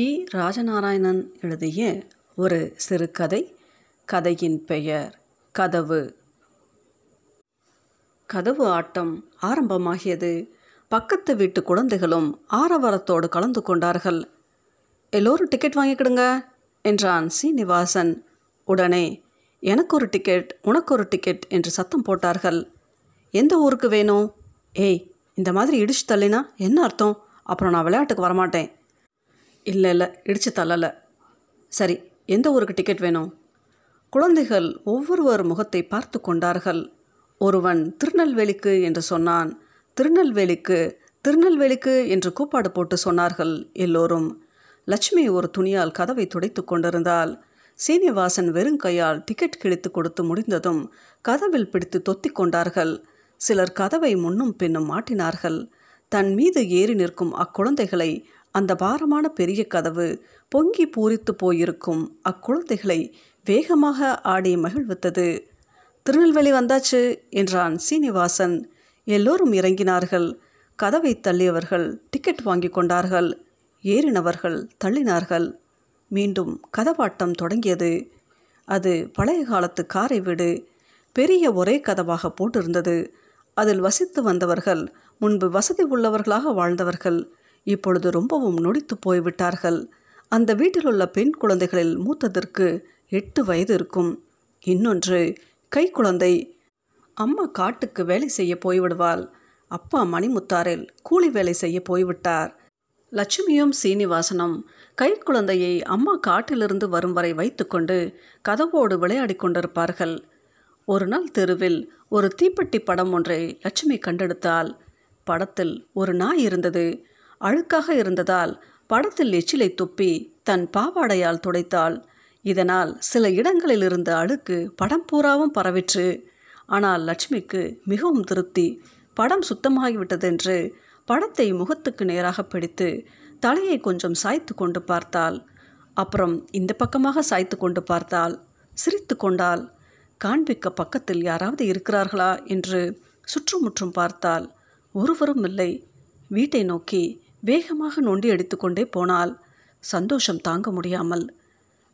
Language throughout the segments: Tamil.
கி. ராஜநாராயணன் எழுதிய ஒரு சிறுகதை கதையின் பெயர் கதவு. கதவு ஆட்டம் ஆரம்பமாகியது. பக்கத்து வீட்டு குழந்தைகளும் ஆரவாரத்தோடு கலந்து கொண்டார்கள். எல்லோரும் டிக்கெட் வாங்கிக்கிடுங்க என்றான் சீனிவாசன். உடனே எனக்கு ஒரு டிக்கெட் உனக்கு ஒரு டிக்கெட் என்று சத்தம் போட்டார்கள். எந்த ஊருக்கு வேணும்? ஏய் இந்த மாதிரி இடிச்சு தள்ளினா என்ன அர்த்தம்? அப்புறம் நான் விளையாட்டுக்கு வரமாட்டேன். இல்லை இல்லை இடிச்சு தள்ளலை. சரி எந்த ஊருக்கு டிக்கெட் வேணும்? குழந்தைகள் ஒவ்வொருவர் முகத்தை பார்த்து கொண்டார்கள். ஒருவன் திருநெல்வேலிக்கு என்று சொன்னான். திருநெல்வேலிக்கு திருநெல்வேலிக்கு என்று கூப்பாடு போட்டு சொன்னார்கள் எல்லோரும். லட்சுமி ஒரு துணியால் கதவை துடைத்து கொண்டிருந்தால் சீனிவாசன் வெறுங்கையால் டிக்கெட் கிழித்து கொடுத்து முடிந்ததும் கதவில் பிடித்து தொத்திக் கொண்டார்கள். சிலர் கதவை முன்னும் பின்னும் மாட்டினார்கள். தன் மீது ஏறி நிற்கும் அக்குழந்தைகளை அந்த பாரமான பெரிய கதவு பொங்கி பூரித்து போயிருக்கும் அக்குழந்தைகளை வேகமாக ஆடி மகிழ்வித்தது. திருநெல்வேலி வந்தாச்சு என்றான் சீனிவாசன். எல்லோரும் இறங்கினார்கள். கதவை தள்ளியவர்கள் டிக்கெட் வாங்கி கொண்டார்கள். ஏறினவர்கள் தள்ளினார்கள். மீண்டும் கதவாட்டம் தொடங்கியது. அது பழைய காலத்து காரை வீடு. பெரிய ஒரே கதவாக போட்டிருந்தது. அதில் வசித்து வந்தவர்கள் முன்பு வசதி உள்ளவர்களாக வாழ்ந்தவர்கள் இப்பொழுது ரொம்பவும் நொடித்து போய்விட்டார்கள். அந்த வீட்டில் உள்ள பெண் குழந்தைகளில் மூத்ததற்கு எட்டு வயது இருக்கும். இன்னொன்று கை குழந்தை. அம்மா காட்டுக்கு வேலை செய்ய போய்விடுவாள். அப்பா மணிமுத்தாரில் கூலி வேலை செய்ய போய்விட்டார். லட்சுமியும் சீனிவாசனும் கை குழந்தையை அம்மா காட்டிலிருந்து வரும் வரை வைத்துக்கொண்டு கதவோடு விளையாடி கொண்டிருப்பார்கள். ஒரு நாள் தெருவில் ஒரு தீப்பெட்டி படம் ஒன்றை லட்சுமி கண்டெடுத்தாள். படத்தில் ஒரு நாய் இருந்தது. அழுக்காக இருந்ததால் படத்தில் எச்சிலை துப்பி தன் பாவாடையால் துடைத்தாள். இதனால் சில இடங்களில் இருந்த அழுக்கு படம் பூராவும் பரவிற்று. ஆனால் லட்சுமிக்கு மிகவும் திருப்தி. படம் சுத்தமாகிவிட்டதென்று படத்தை முகத்துக்கு நேராக பிடித்து தலையை கொஞ்சம் சாய்த்து கொண்டு பார்த்தாள். அப்புறம் இந்த பக்கமாக சாய்த்து கொண்டு பார்த்தாள். சிரித்து கொண்டாள். காண்பிக்க பக்கத்தில் யாராவது இருக்கிறார்களா என்று சுற்றுமுற்றும் பார்த்தாள். ஒருவரும் இல்லை. வீட்டை நோக்கி வேகமாக நொண்டி அடித்துக்கொண்டே போனால் சந்தோஷம் தாங்க முடியாமல்.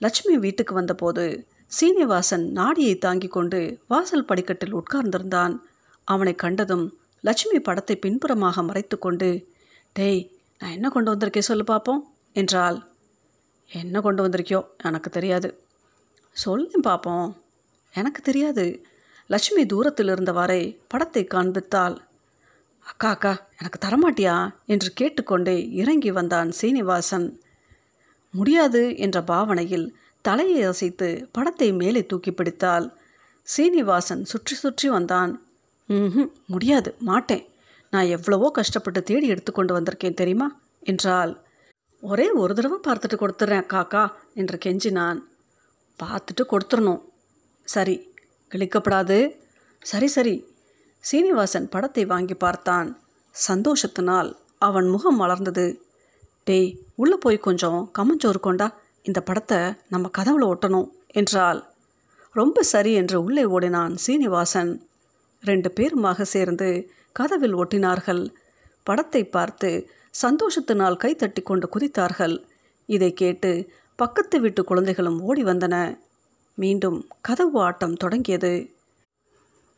லட்சுமி வீட்டுக்கு வந்தபோது சீனிவாசன் நாடியை தாங்கி கொண்டு வாசல் படிக்கட்டில் உட்கார்ந்திருந்தான். அவனை கண்டதும் லட்சுமி படத்தை பின்புறமாக மறைத்து கொண்டு டேய் நான் என்ன கொண்டு வந்திருக்கேன் சொல்லு பார்ப்போம் என்றாள். என்ன கொண்டு வந்திருக்கியோ எனக்கு தெரியாது. சொல்லேன் பார்ப்போம் எனக்கு தெரியாது. லட்சுமி தூரத்தில் இருந்தவாறே படத்தை காண்பித்தாள். அக்கா அக்கா எனக்கு தரமாட்டியா? என்று கேட்டுக்கொண்டே இறங்கி வந்தான் சீனிவாசன். முடியாது என்ற பாவனையில் தலையை அசைத்து படத்தை மேலே தூக்கி பிடித்தாள். சீனிவாசன் சுற்றி சுற்றி வந்தான். ம் முடியாது மாட்டேன். நான் எவ்வளவோ கஷ்டப்பட்டு தேடி எடுத்துக்கொண்டு வந்திருக்கேன் தெரியுமா? என்றாள். ஒரே ஒரு தடவை பார்த்துட்டு கொடுத்துட்றேன் காக்கா என்று கெஞ்சினான். பார்த்துட்டு கொடுத்துடணும் சரி கிழிக்கப்படாது. சரி சரி சீனிவாசன் படத்தை வாங்கி பார்த்தான். சந்தோஷத்தினால் அவன் முகம் மலர்ந்தது. டேய் உள்ளே போய் கொஞ்சம் கம்மஞ்சோறு கொண்டா. இந்த படத்தை நம்ம கதவுல ஒட்டணும் என்றாள். ரொம்ப சரி என்று உள்ளே ஓடினான் சீனிவாசன். ரெண்டு பேருமாக சேர்ந்து கதவில் ஒட்டினார்கள். படத்தை பார்த்து சந்தோஷத்தினால் கைத்தட்டி கொண்டு குதித்தார்கள். இதை கேட்டு பக்கத்து வீட்டு குழந்தைகளும் ஓடி வந்தன. மீண்டும் கதவு ஆட்டம் தொடங்கியது.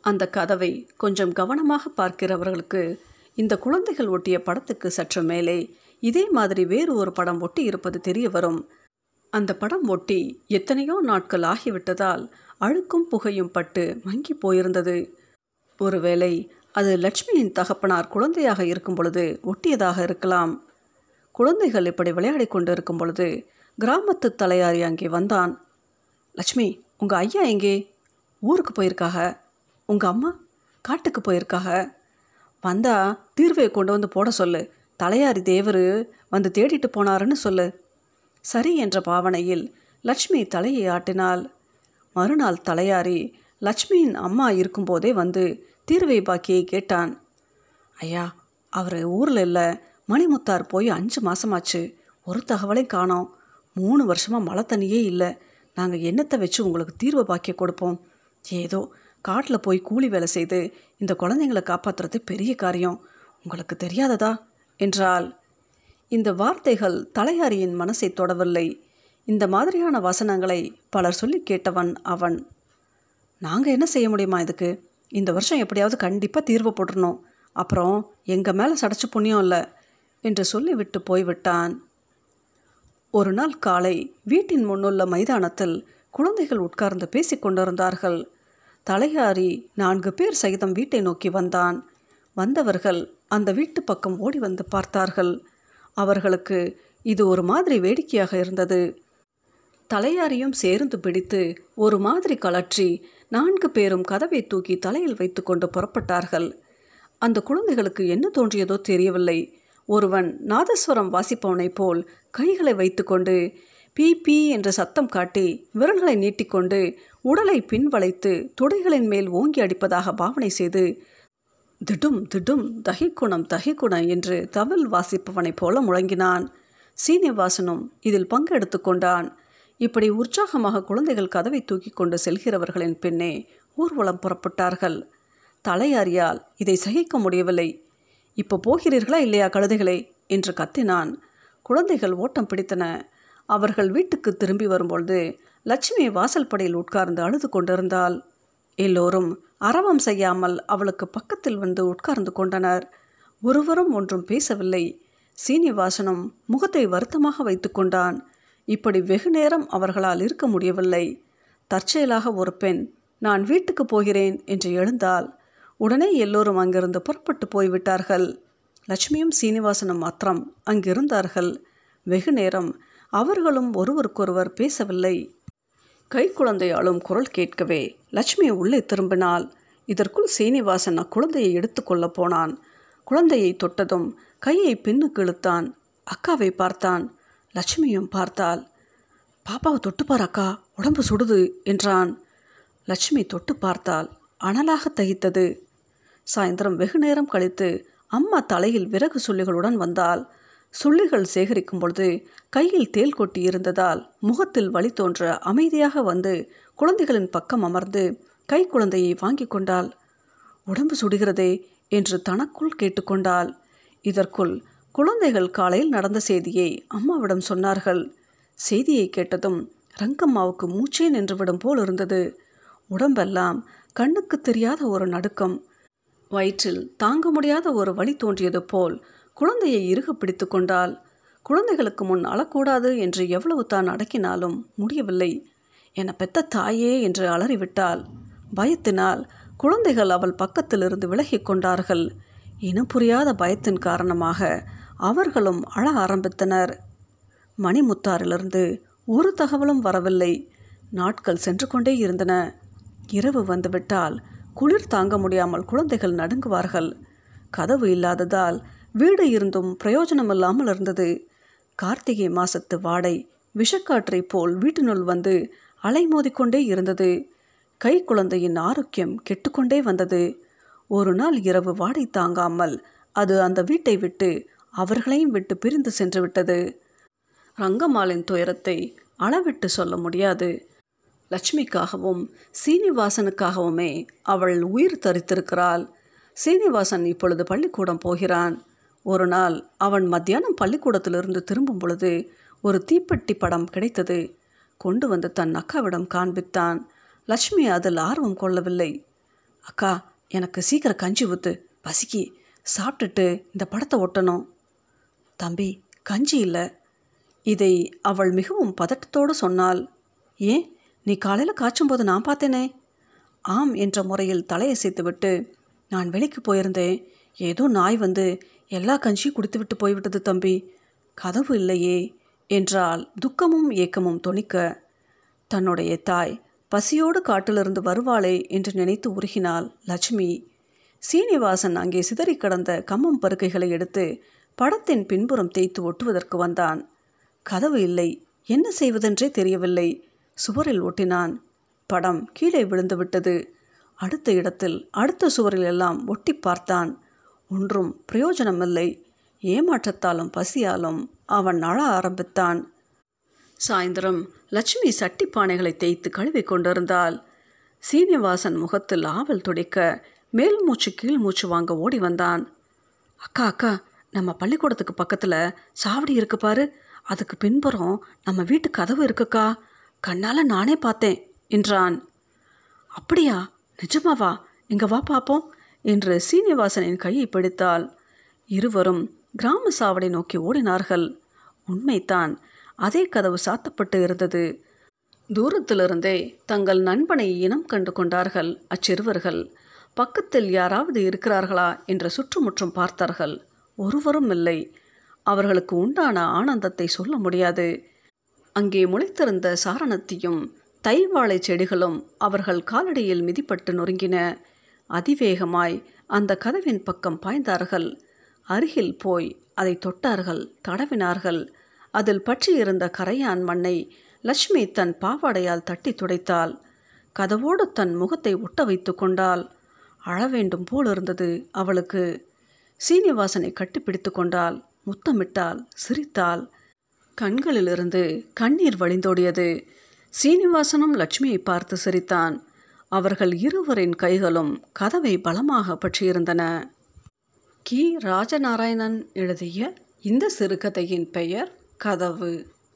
அந்த கதவை கொஞ்சம் கவனமாக பார்க்கிறவர்களுக்கு இந்த குழந்தைகள் ஒட்டிய படத்துக்கு சற்று மேலே இதே மாதிரி வேறு ஒரு படம் ஒட்டி இருப்பது தெரிய வரும். அந்த படம் ஒட்டி எத்தனையோ நாட்கள் ஆகிவிட்டதால் அழுக்கும் புகையும் பட்டு மங்கி போயிருந்தது. ஒருவேளை அது லட்சுமியின் தகப்பனார் குழந்தையாக இருக்கும் பொழுது ஒட்டியதாக இருக்கலாம். குழந்தைகள் இப்படி விளையாடி கொண்டு இருக்கும் பொழுது கிராமத்து தலையாரி அங்கே வந்தான். லட்சுமி உங்கள் ஐயா எங்கே? ஊருக்கு போயிருக்காக? உங்கள் அம்மா காட்டுக்கு போயிருக்காக. வந்தால் தீர்வையை கொண்டு வந்து போட சொல்லு. தலையாரி தேவர் வந்து தேடிட்டு போனாருன்னு சொல்லு. சரி என்ற பாவனையில் லட்சுமி தலையை ஆட்டினாள். மறுநாள் தலையாரி லட்சுமியின் அம்மா இருக்கும்போதே வந்து தீர்வை பாக்கியை கேட்டான். ஐயா அவர் ஊரில் இல்லை. மணிமுத்தார் போய் அஞ்சு மாதமாச்சு ஒரு தகவலையும் காணோம். மூணு வருஷமாக மழை தண்ணியே இல்லை. நாங்கள் என்னத்தை வச்சு உங்களுக்கு தீர்வு பாக்கிய கொடுப்போம்? ஏதோ காட்டில் போய் கூலி வேலை செய்து இந்த குழந்தைங்களை காப்பாற்றுறது பெரிய காரியம். உங்களுக்கு தெரியாததா? என்றால் இந்த வார்த்தைகள் தலையாரியின் மனசை தொடவில்லை. இந்த மாதிரியான வசனங்களை பலர் சொல்லி கேட்டவன் அவன். நாங்கள் என்ன செய்ய முடியுமா இதுக்கு? இந்த வருஷம் எப்படியாவது கண்டிப்பாக தீர்வு போட்டுருணும் அப்புறம் எங்கள் மேலே சடைச்சு புண்ணியம் இல்லை என்று சொல்லிவிட்டு போய்விட்டான். ஒரு நாள் காலை வீட்டின் முன்னுள்ள மைதானத்தில் குழந்தைகள் உட்கார்ந்து பேசிக் கொண்டிருந்தார்கள் தலையாரி நான்கு பேர் சகிதம் வீட்டை நோக்கி வந்தான். வந்தவர்கள் அந்த வீட்டு பக்கம் ஓடி வந்து பார்த்தார்கள். அவர்களுக்கு இது ஒரு மாதிரி வேடிக்கையாக இருந்தது. தலையாரியும் சேர்ந்து பிடித்து ஒரு மாதிரி கலற்றி நான்கு பேரும் கதவை தூக்கி தலையில் வைத்துக்கொண்டு புறப்பட்டார்கள். அந்த குழந்தைகளுக்கு என்ன தோன்றியதோ தெரியவில்லை. ஒருவன் நாதஸ்வரம் வாசிப்பவனைப் போல் கைகளை வைத்துக்கொண்டு பிபி என்ற சத்தம் காட்டி விரல்களை நீட்டிக்கொண்டு உடலை பின்வளைத்து துடைகளின் மேல் ஓங்கி அடிப்பதாக பாவனை செய்து திடும் திடும் தகிக்குணம் தகிக்குணம் என்று தவில் வாசிப்பவனைப் போல முழங்கினான். சீனிவாசனும் இதில் பங்கெடுத்து கொண்டான். இப்படி உற்சாகமாக குழந்தைகள் கதவை தூக்கி கொண்டு செல்கிறவர்களின் பின்னே ஊர்வலம் புறப்பட்டார்கள். தலையாரியால் இதை சகிக்க முடியவில்லை. இப்போ போகிறீர்களா இல்லையா கழுதைகளே? என்று கத்தினான். குழந்தைகள் ஓட்டம் பிடித்தன. அவர்கள் வீட்டுக்கு திரும்பி வரும்பொழுது லட்சுமி வாசல் படையில் உட்கார்ந்து அழுது கொண்டிருந்தாள். எல்லோரும் அரவம் செய்யாமல் அவளுக்கு பக்கத்தில் வந்து உட்கார்ந்து கொண்டனர். ஒருவரும் ஒன்றும் பேசவில்லை. சீனிவாசனும் முகத்தை வருத்தமாக வைத்துக்கொண்டான் இப்படி வெகு நேரம் அவர்களால் இருக்க முடியவில்லை. தற்செயலாக ஒரு பெண் நான் வீட்டுக்கு போகிறேன் என்று எழுந்தால் உடனே எல்லோரும் அங்கிருந்து புறப்பட்டு போய்விட்டார்கள். லட்சுமியும் சீனிவாசனும் மாத்திரம் அங்கிருந்தார்கள். வெகு நேரம் அவர்களும் ஒருவருக்கொருவர் பேசவில்லை. கைக்குழந்தை அழும் குரல் கேட்கவே லட்சுமி உள்ளே திரும்பினாள். இதற்குள் சீனிவாசன் அக்குழந்தையை எடுத்துக்கொள்ள போனான். குழந்தையை தொட்டதும் கையை பின்னுக்கு இழுத்தான். அக்காவை பார்த்தான். லட்சுமியும் பார்த்தாள். பாப்பாவை தொட்டுப்பார் அக்கா உடம்பு சுடுது என்றான். லட்சுமி தொட்டு பார்த்தாள். அனலாக தகித்தது. சாயந்தரம் வெகு நேரம் கழித்து அம்மா தலையில் விறகு சொல்லிகளுடன் வந்தாள். சுள்ளிகள் சேகரிக்கும் பொழுது கையில் தேல் கொட்டி இருந்ததால் முகத்தில் வழி தோன்ற அமைதியாக வந்து குழந்தைகளின் பக்கம் அமர்ந்து கை குழந்தையை வாங்கி கொண்டாள். உடம்பு சுடுகிறதே என்று தனக்குள் கேட்டுக்கொண்டாள். இதற்குள் குழந்தைகள் காலையில் நடந்த செய்தியை அம்மாவிடம் சொன்னார்கள். செய்தியை கேட்டதும் ரங்கம்மாவுக்கு மூச்சே நின்றுவிடும் போல் இருந்தது. உடம்பெல்லாம் கண்ணுக்கு தெரியாத ஒரு நடுக்கம். வயிற்றில் தாங்க முடியாத ஒரு வழி தோன்றியது போல் குழந்தையை இறுக பிடித்து கொண்டால் குழந்தைகளுக்கு முன் அழக்கூடாது என்று எவ்வளவு தான் அடக்கினாலும் முடியவில்லை. என பெத்த தாயே என்று அலறிவிட்டாள். பயத்தினால் குழந்தைகள் அவள் பக்கத்திலிருந்து விலகி கொண்டார்கள். இனம் புரியாத பயத்தின் காரணமாக அவர்களும் அழ ஆரம்பித்தனர். மணிமுத்தாரிலிருந்து ஒரு தகவலும் வரவில்லை. நாட்கள் சென்று கொண்டே இருந்தன. இரவு வந்துவிட்டால் குளிர் தாங்க முடியாமல் குழந்தைகள் நடுங்குவார்கள். கதவு இல்லாததால் வீடு இருந்தும் பிரயோஜனமில்லாமல் இருந்தது. கார்த்திகை மாசத்து வாடை விஷக்காற்றை போல் வீட்டினுள் வந்து அலைமோதிக்கொண்டே இருந்தது. கை குழந்தையின் ஆரோக்கியம் கெட்டுக்கொண்டே வந்தது. ஒரு நாள் இரவு வாடை தாங்காமல் அது அந்த வீட்டை விட்டு அவர்களையும் விட்டு பிரிந்து சென்று விட்டது. ரங்கம்மாளின் துயரத்தை அளவிட்டு சொல்ல முடியாது. லட்சுமிக்காகவும் சீனிவாசனுக்காகவுமே அவள் உயிர் தரித்திருக்கிறாள். சீனிவாசன் இப்பொழுது பள்ளிக்கூடம் போகிறான். ஒரு நாள் அவன் மத்தியானம் பள்ளிக்கூடத்திலிருந்து திரும்பும் பொழுது ஒரு தீப்பெட்டி படம் கிடைத்தது. கொண்டு வந்து தன் அக்காவிடம் காண்பித்தான். லட்சுமி அதில் ஆர்வம் கொள்ளவில்லை. அக்கா எனக்கு சீக்கிரம் கஞ்சி ஊத்து. பசிக்கி. சாப்பிட்டுட்டு இந்த படத்தை ஒட்டணும். தம்பி கஞ்சி இல்லை. இதை அவள் மிகவும் பதட்டத்தோடு சொன்னாள். ஏன்? நீ காலையில் காய்ச்சும்போது நான் பார்த்தேனே. ஆம் என்ற முறையில் தலையசைத்துவிட்டு நான் வெளிக்கு போயிருந்தேன். ஏதோ நாய் வந்து எல்லா கஞ்சியும் குடித்துவிட்டு போய்விட்டது தம்பி. கதவு இல்லையே என்றால் துக்கமும் ஏக்கமும் தொனிக்க. தன்னுடைய தாய் பசியோடு காட்டிலிருந்து வருவாளே என்று நினைத்து உருகினாள் லட்சுமி. சீனிவாசன் அங்கே சிதறி கடந்த கம்மம் பருக்கைகளை எடுத்து படத்தின் பின்புறம் தேய்த்து ஒட்டுவதற்கு வந்தான். கதவு இல்லை என்ன செய்வதென்றே தெரியவில்லை. சுவரில் ஒட்டினான். படம் கீழே விழுந்து விட்டது அடுத்த இடத்தில் அடுத்த சுவரில் எல்லாம் ஒட்டி பார்த்தான். ஒன்றும் பிரயோஜனமில்லை. ஏமாற்றத்தாலும் பசியாலும் அவன் அழ ஆரம்பித்தான். சாயந்தரம் லட்சுமி சட்டி பானைகளை தேய்த்து கழுவி கொண்டிருந்தாள். சீனிவாசன் முகத்தில் ஆவல் துடிக்க மேல் மூச்சு கீழ் மூச்சு வாங்க ஓடி வந்தான். அக்கா அக்கா நம்ம பள்ளிக்கூடத்துக்கு பக்கத்தில் சாவடி இருக்கு பாரு. அதுக்கு பின்புறம் நம்ம வீட்டு கதவு இருக்குக்கா. கண்ணால் நானே பார்த்தேன் என்றான். அப்படியா? நிஜமாவா? இங்கே வா பார்ப்போம் என்று சீனிவாசனின் கையை பிடித்தாள். இருவரும் கிராம சாவடி நோக்கி ஓடினார்கள். உண்மைதான் அதே கதவு சாத்தப்பட்டு இருந்தது. தூரத்திலிருந்தே தங்கள் நண்பனை இனம் கண்டு கொண்டார்கள் அச்சிறுவர்கள். பக்கத்தில் யாராவது இருக்கிறார்களா என்று சுற்றுமுற்றும் பார்த்தார்கள். ஒருவரும் இல்லை. அவர்களுக்கு உண்டான ஆனந்தத்தை சொல்ல முடியாது. அங்கே முளைத்திருந்த சாரணத்தையும் தைவாழை செடிகளும் அவர்கள் காலடியில் மிதிப்பட்டு நொறுங்கின. அதிவேகமாய் அந்த கதவின் பக்கம் பாய்ந்தார்கள். அருகில் போய் அதை தொட்டார்கள் தடவினார்கள். அதில் பற்றியிருந்த கரையான் மண்ணை லட்சுமி தன் பாவாடையால் தட்டி துடைத்தாள். கதவோடு தன் முகத்தை ஒட்ட வைத்து கொண்டாள். அழ வேண்டும் போல் இருந்தது அவளுக்கு. சீனிவாசனை கட்டிப்பிடித்து கொண்டாள். முத்தமிட்டாள் சிரித்தாள். கண்களிலிருந்து கண்ணீர் வழிந்தோடியது. சீனிவாசனும் லட்சுமியை பார்த்து சிரித்தான். அவர்கள் இருவரின் கைகளும் கதவை பலமாக பற்றியிருந்தன. கி. ராஜநாராயணன் எழுதிய இந்த சிறுகதையின் பெயர் கதவு.